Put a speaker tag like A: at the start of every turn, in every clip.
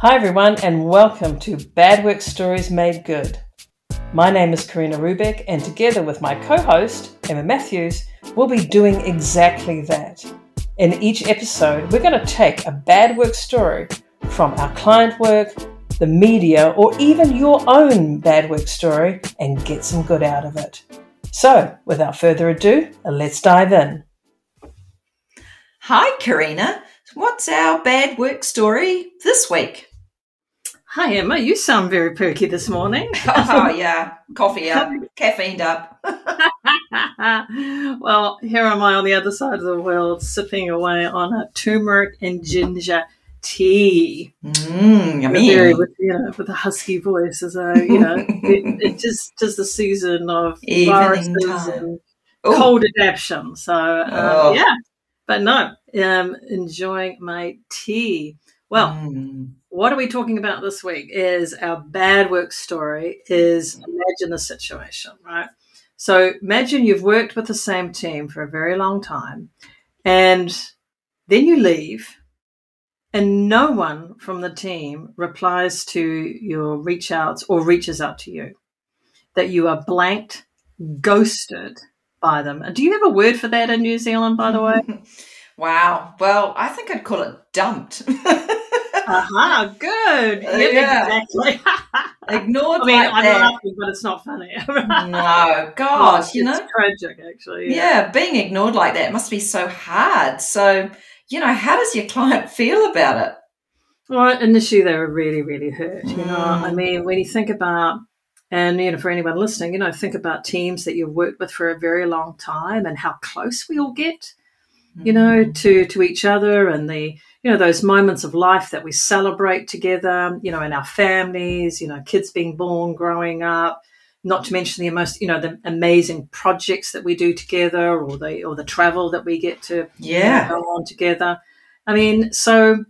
A: Hi, everyone, and welcome to Bad Work Stories Made Good. My name is Corina Rubik, and together with my co host, Emma Matthews, we'll be doing exactly that. In each episode, we're going to take a bad work story from our client work, the media, or even your own bad work story and get some good out of it. So, without further ado, let's dive in.
B: Hi, Corina. What's our bad work story this week?
A: Hi, Emma. You sound very perky this morning.
B: oh, yeah. Coffee up, caffeined up.
A: well, here am I on the other side of the world, sipping away on a turmeric and ginger tea.
B: Mm, yummy.
A: Very, with, you know, with a husky voice, as a you know, it, it just just the season of viruses and Ooh. cold adaptation. So uh, oh. yeah, but no, um, enjoying my tea. Well, mm. What are we talking about this week? Is our bad work story? Is mm-hmm. imagine the situation, right? So imagine you've worked with the same team for a very long time, and then you leave and no one from the team replies to your reach outs or reaches out to you, that you are blanked, ghosted by them. And Do you have a word for that in New Zealand, by the way?
B: wow. Well, I think I'd call it dumped.
A: Uh-huh, good. Uh, yeah, exactly.
B: Ignored
A: I mean,
B: like
A: I'm
B: that.
A: laughing, but it's not funny.
B: no, gosh, oh, you know, it's
A: tragic actually.
B: Yeah. yeah, being ignored like that must be so hard. So, you know, how does your client feel about it?
A: Well, initially they were really, really hurt. You know, I mm. mean, when you think about, and you know, for anyone listening, you know, think about teams that you've worked with for a very long time and how close we all get, you know, mm. to to each other and the you know those moments of life that we celebrate together. You know, in our families, you know, kids being born, growing up, not to mention the most you know the amazing projects that we do together or the or the travel that we get to
B: yeah
A: you know, go on together i mean so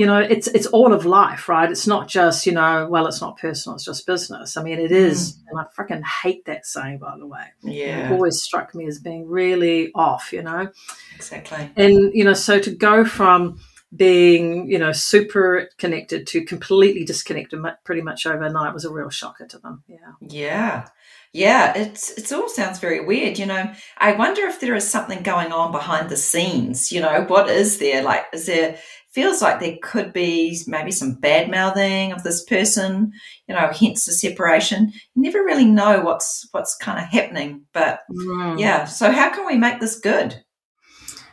A: you know it's it's all of life right? It's not just you know well it's not personal it's just business. I mean it is mm. and i freaking hate that saying by the way.
B: Yeah.
A: It always struck me as being really off you know?
B: Exactly.
A: And you know so to go from being, you know, super connected to completely disconnected pretty much overnight was a real shocker to them. Yeah.
B: Yeah. Yeah, it's it all sounds very weird. You know, I wonder if there is something going on behind the scenes. You know, what is there? Like, is there feels like there could be maybe some bad mouthing of this person, you know, hence the separation. You never really know what's what's kind of happening. But mm. yeah, so how can we make this good?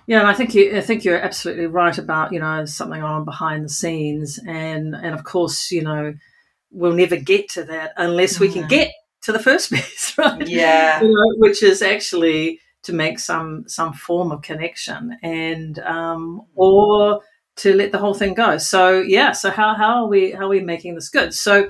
A: Yeah, and I think you, I think you're absolutely right about you know something on behind the scenes, and and of course you know we'll never get to that unless we can get to the first piece, right?
B: Yeah,
A: you know, which is actually to make some some form of connection and um, or to let the whole thing go. So yeah, so how how are we how are we making this good? So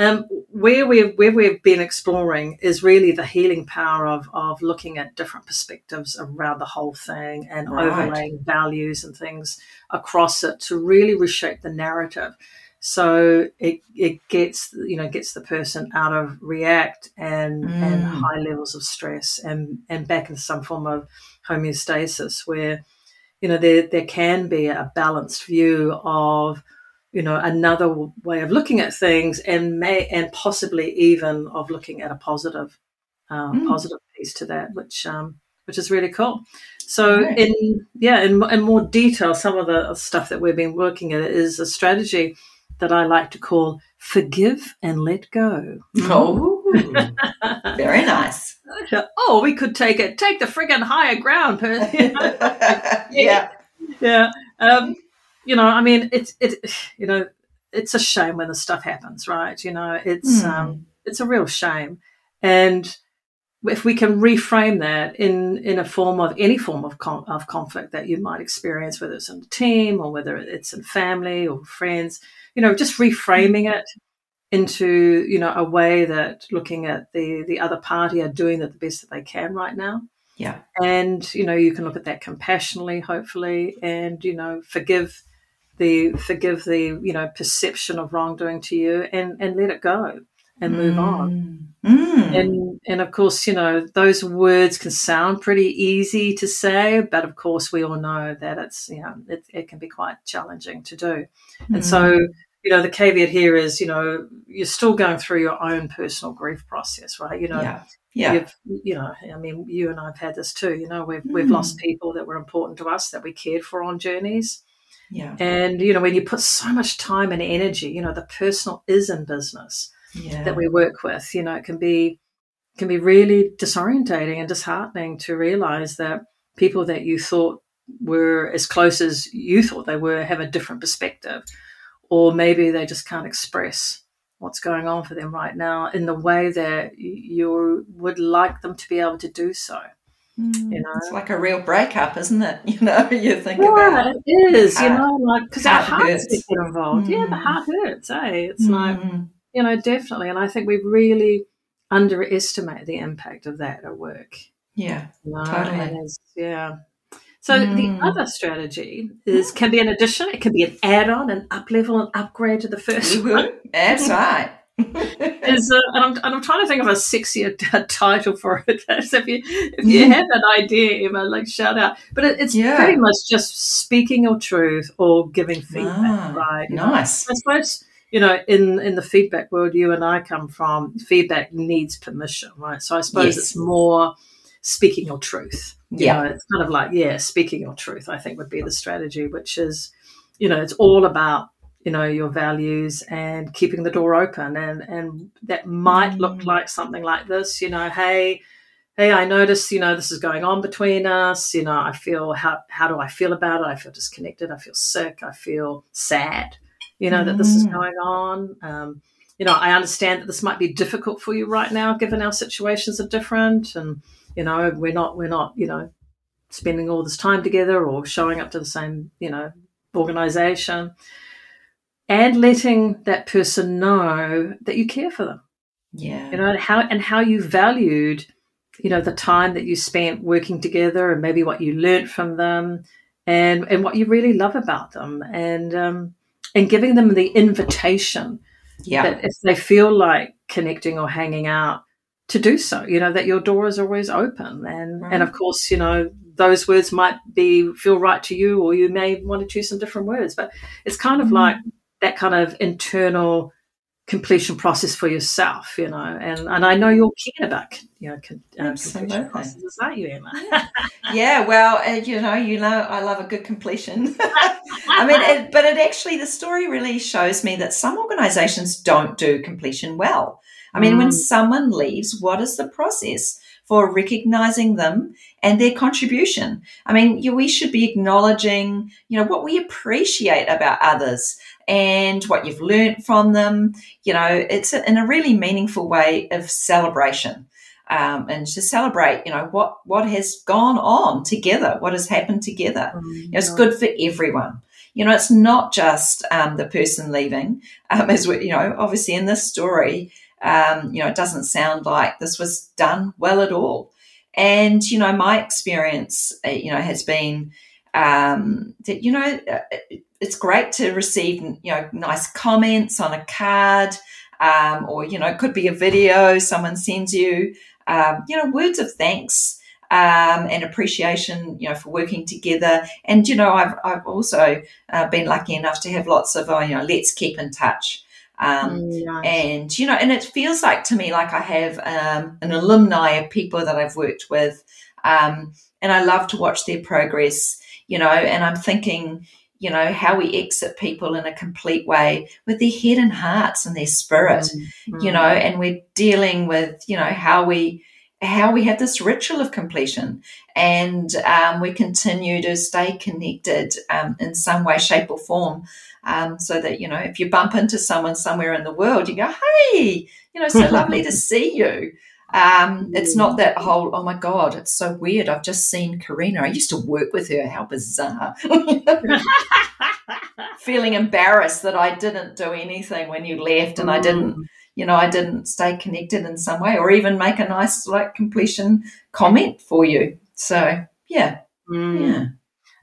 A: um, where we've where we've been exploring is really the healing power of of looking at different perspectives around the whole thing and right. overlaying values and things across it to really reshape the narrative. So it, it gets you know gets the person out of react and mm. and high levels of stress and and back into some form of homeostasis where you know there there can be a balanced view of you know another way of looking at things and may and possibly even of looking at a positive um, mm. positive piece to that which um, which is really cool. So right. in yeah in, in more detail some of the stuff that we've been working at is a strategy that i like to call forgive and let go.
B: Oh very nice.
A: Oh we could take it take the friggin' higher ground
B: yeah. Yeah,
A: yeah. Um, you know, I mean, it's it, you know, it's a shame when this stuff happens, right? You know, it's mm. um, it's a real shame, and if we can reframe that in in a form of any form of con- of conflict that you might experience, whether it's in a team or whether it's in family or friends, you know, just reframing it into you know a way that looking at the the other party are doing it the best that they can right now
B: yeah
A: and you know you can look at that compassionately hopefully and you know forgive the forgive the you know perception of wrongdoing to you and and let it go and move mm. on
B: mm.
A: and and of course you know those words can sound pretty easy to say but of course we all know that it's you know it, it can be quite challenging to do mm. and so you know, the caveat here is, you know, you're still going through your own personal grief process, right? You know,
B: yeah. Yeah.
A: You've, you know, I mean, you and I've had this too. You know, we've mm. we've lost people that were important to us that we cared for on journeys.
B: Yeah.
A: And you know, when you put so much time and energy, you know, the personal is in business
B: yeah.
A: that we work with. You know, it can be can be really disorientating and disheartening to realize that people that you thought were as close as you thought they were have a different perspective, or maybe they just can't express what's going on for them right now in the way that you would like them to be able to do so.
B: Mm, you know, it's like a real breakup, isn't it? You know, you think
A: yeah,
B: about
A: it is. Heart, you know, like because our hearts hurts. get involved. Mm. Yeah, the mm. heart hurts. Eh? It's mm. like you know, definitely, and I think we really underestimate the impact of that at work.
B: Yeah, you know? totally.
A: Yeah. So mm. the other strategy is can be an addition, it can be an add-on, an up level, an upgrade to the first one.
B: That's right.
A: Is uh, and, I'm, and I'm trying to think of a sexier t- title for it. so if you if you mm. have an idea, Emma, like shout out. But it, it's yeah. pretty much just speaking your truth or giving feedback, ah, right?
B: Nice.
A: I suppose you know, in in the feedback world you and I come from, feedback needs permission, right? So I suppose yes. it's more speaking your truth. You
B: yeah.
A: Know, it's kind of like, yeah, speaking your truth, I think would be the strategy, which is, you know, it's all about, you know, your values and keeping the door open. And, and that might mm. look like something like this, you know, hey, hey, I notice, you know, this is going on between us. You know, I feel, how, how do I feel about it? I feel disconnected. I feel sick. I feel sad, you know, mm. that this is mm. going on. Um, you know, I understand that this might be difficult for you right now, given our situations are different. And, you know, we're not we're not you know spending all this time together or showing up to the same you know organization, and letting that person know that you care for them.
B: Yeah,
A: you know how and how you valued you know the time that you spent working together and maybe what you learned from them and and what you really love about them and um, and giving them the invitation
B: yeah.
A: that if they feel like connecting or hanging out to do so you know that your door is always open and right. and of course you know those words might be feel right to you or you may want to choose some different words but it's kind of mm like that kind of internal completion process for yourself you know and and i know you're keen about you know con, uh, completion processes aren't you emma?
B: Yeah. Well uh, you know you know i love a good completion. I mean it, but it actually the story really shows me that some organizations don't do completion well. I mean, mm. when someone leaves, what is the process for recognizing them and their contribution? I mean, we should be acknowledging, you know, what we appreciate about others and what you've learned from them. You know, it's in a really meaningful way of celebration. Um, and to celebrate, you know, what what has gone on together, what has happened together. Mm, you know, it's good for everyone. You know, it's not just um, the person leaving. Um, as we, you know, obviously in this story, um, you know, it doesn't sound like this was done well at all. And, you know, my experience, uh, you know, has been um, that, you know, uh, it's great to receive, you know, nice comments on a card um, or, you know, it could be a video someone sends you, um, you know, words of thanks. Um, and appreciation, you know, for working together. And you know, I've I've also uh, been lucky enough to have lots of, uh, you know, let's keep in touch. Um, mm, nice. And, you know, and it feels like to me like I have um, an alumni of people that I've worked with. Um, and I love to watch their progress, you know, and I'm thinking, you know, how we exit people in a complete way with their head and hearts and their spirit, mm, you know, and we're dealing with, you know, how we how we have this ritual of completion and um, we continue to stay connected um, in some way, shape, or form um, so that, you know, if you bump into someone somewhere in the world, you go, hey, you know, so lovely to see you. Um, it's not that whole, oh my God, it's so weird. I've just seen Corina. I used to work with her. How bizarre. Feeling embarrassed that I didn't do anything when you left and I didn't, mm. you know, I didn't stay connected in some way or even make a nice like completion comment for you. So yeah. Mm. Yeah.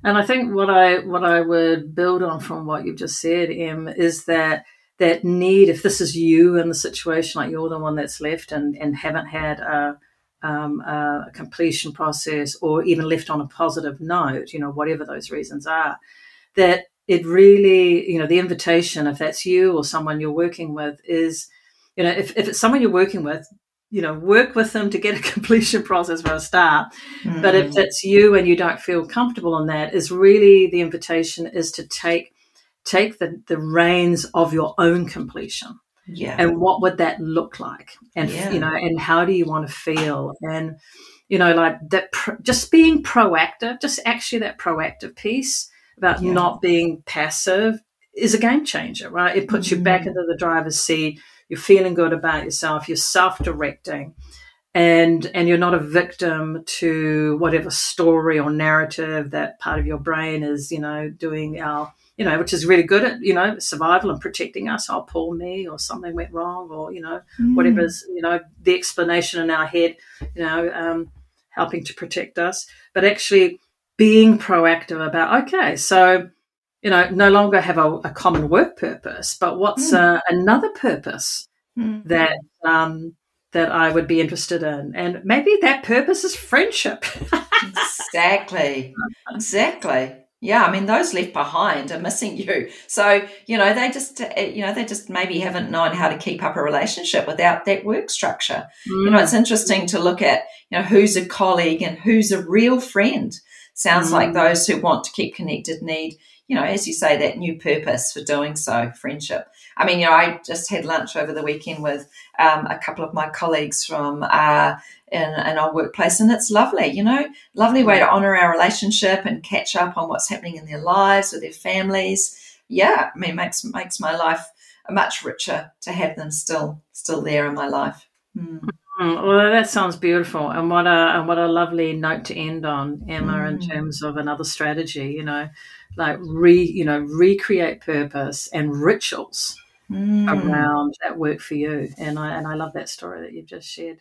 A: And I think what I what I would build on from what you've just said, Em, is that that need, if this is you in the situation, like you're the one that's left and, and haven't had a, um, a completion process or even left on a positive note, you know, whatever those reasons are, that it really, you know, the invitation, if that's you or someone you're working with, is, you know, if, if it's someone you're working with, you know, work with them to get a completion process for a start. Mm. But if mm. it's you and you don't feel comfortable on that, is really the invitation is to take take the, the reins of your own completion.
B: Yeah.
A: And what would that look like? And yeah. you know, and how do you want to feel? And you know, like that, just being proactive, just actually that proactive piece about yeah. not being passive is a game changer, right? It puts mm-hmm. you back mm. into the driver's seat. You're feeling good about yourself. You're self-directing, and and you're not a victim to whatever story or narrative that part of your brain is, you know, doing our you know, which is really good at, you know, survival and protecting us. Oh, poor me, or something went wrong, or, you know, mm. whatever's, you know, the explanation in our head, you know, um, helping to protect us. But actually being proactive about, okay, so, you know, no longer have a, a common work purpose, but what's mm. uh, another purpose mm. that, um, that I would be interested in. And maybe that purpose is friendship.
B: exactly. Exactly. Yeah, I mean those left behind are missing you. So you know they just uh, you know they just maybe haven't known how to keep up a relationship without that work structure. Mm. You know, it's mm. interesting to look at you know who's a colleague and who's a real friend. Sounds mm. like those who want to keep connected need you know as you say that new purpose for doing so. Friendship. I mean, you know, I just had lunch over the weekend with um, a couple of my colleagues from uh, in, in, our workplace, and it's lovely. You know, lovely way to honour our relationship and catch up on what's happening in their lives with their families. Yeah, I mean, makes makes my life much richer to have them still still there in my life.
A: Mm. Well, that sounds beautiful, and what a and what a lovely note to end on, Emma. Mm. In terms of another strategy, you know, like re you know recreate purpose and rituals mm. around that work for you. And I and I love that story that you've just shared.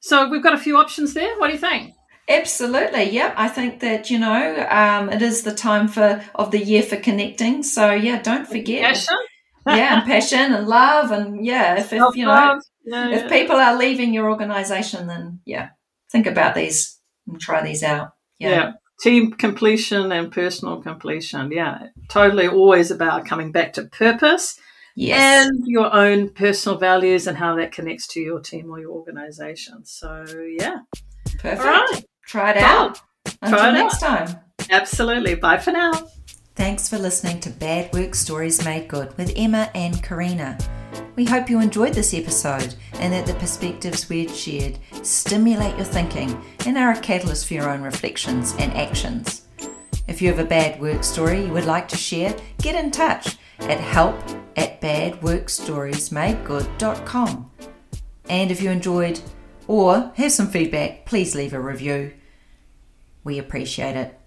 A: So we've got a few options there. What do you think?
B: Absolutely, yeah. I think that you know um, it is the time for of the year for connecting. So yeah, don't forget.
A: Passion.
B: Yeah, and passion and love, and yeah, if, if you know yeah, if yeah. people are leaving your organisation, then yeah, think about these and try these out.
A: Yeah. yeah. Team completion and personal completion. Yeah, totally always about coming back to purpose Yes. And your own personal values and how that connects to your team or your organization. So, yeah.
B: Perfect. All right. Try it out. Until Try it next out. time.
A: Absolutely. Bye for now.
B: Thanks for listening to Bad Work Stories Made Good with Emma and Corina. We hope you enjoyed this episode and that the perspectives we've shared stimulate your thinking and are a catalyst for your own reflections and actions. If you have a bad work story you would like to share, get in touch at help at badworkstoriesmadegood.com. And if you enjoyed or have some feedback, please leave a review. We appreciate it.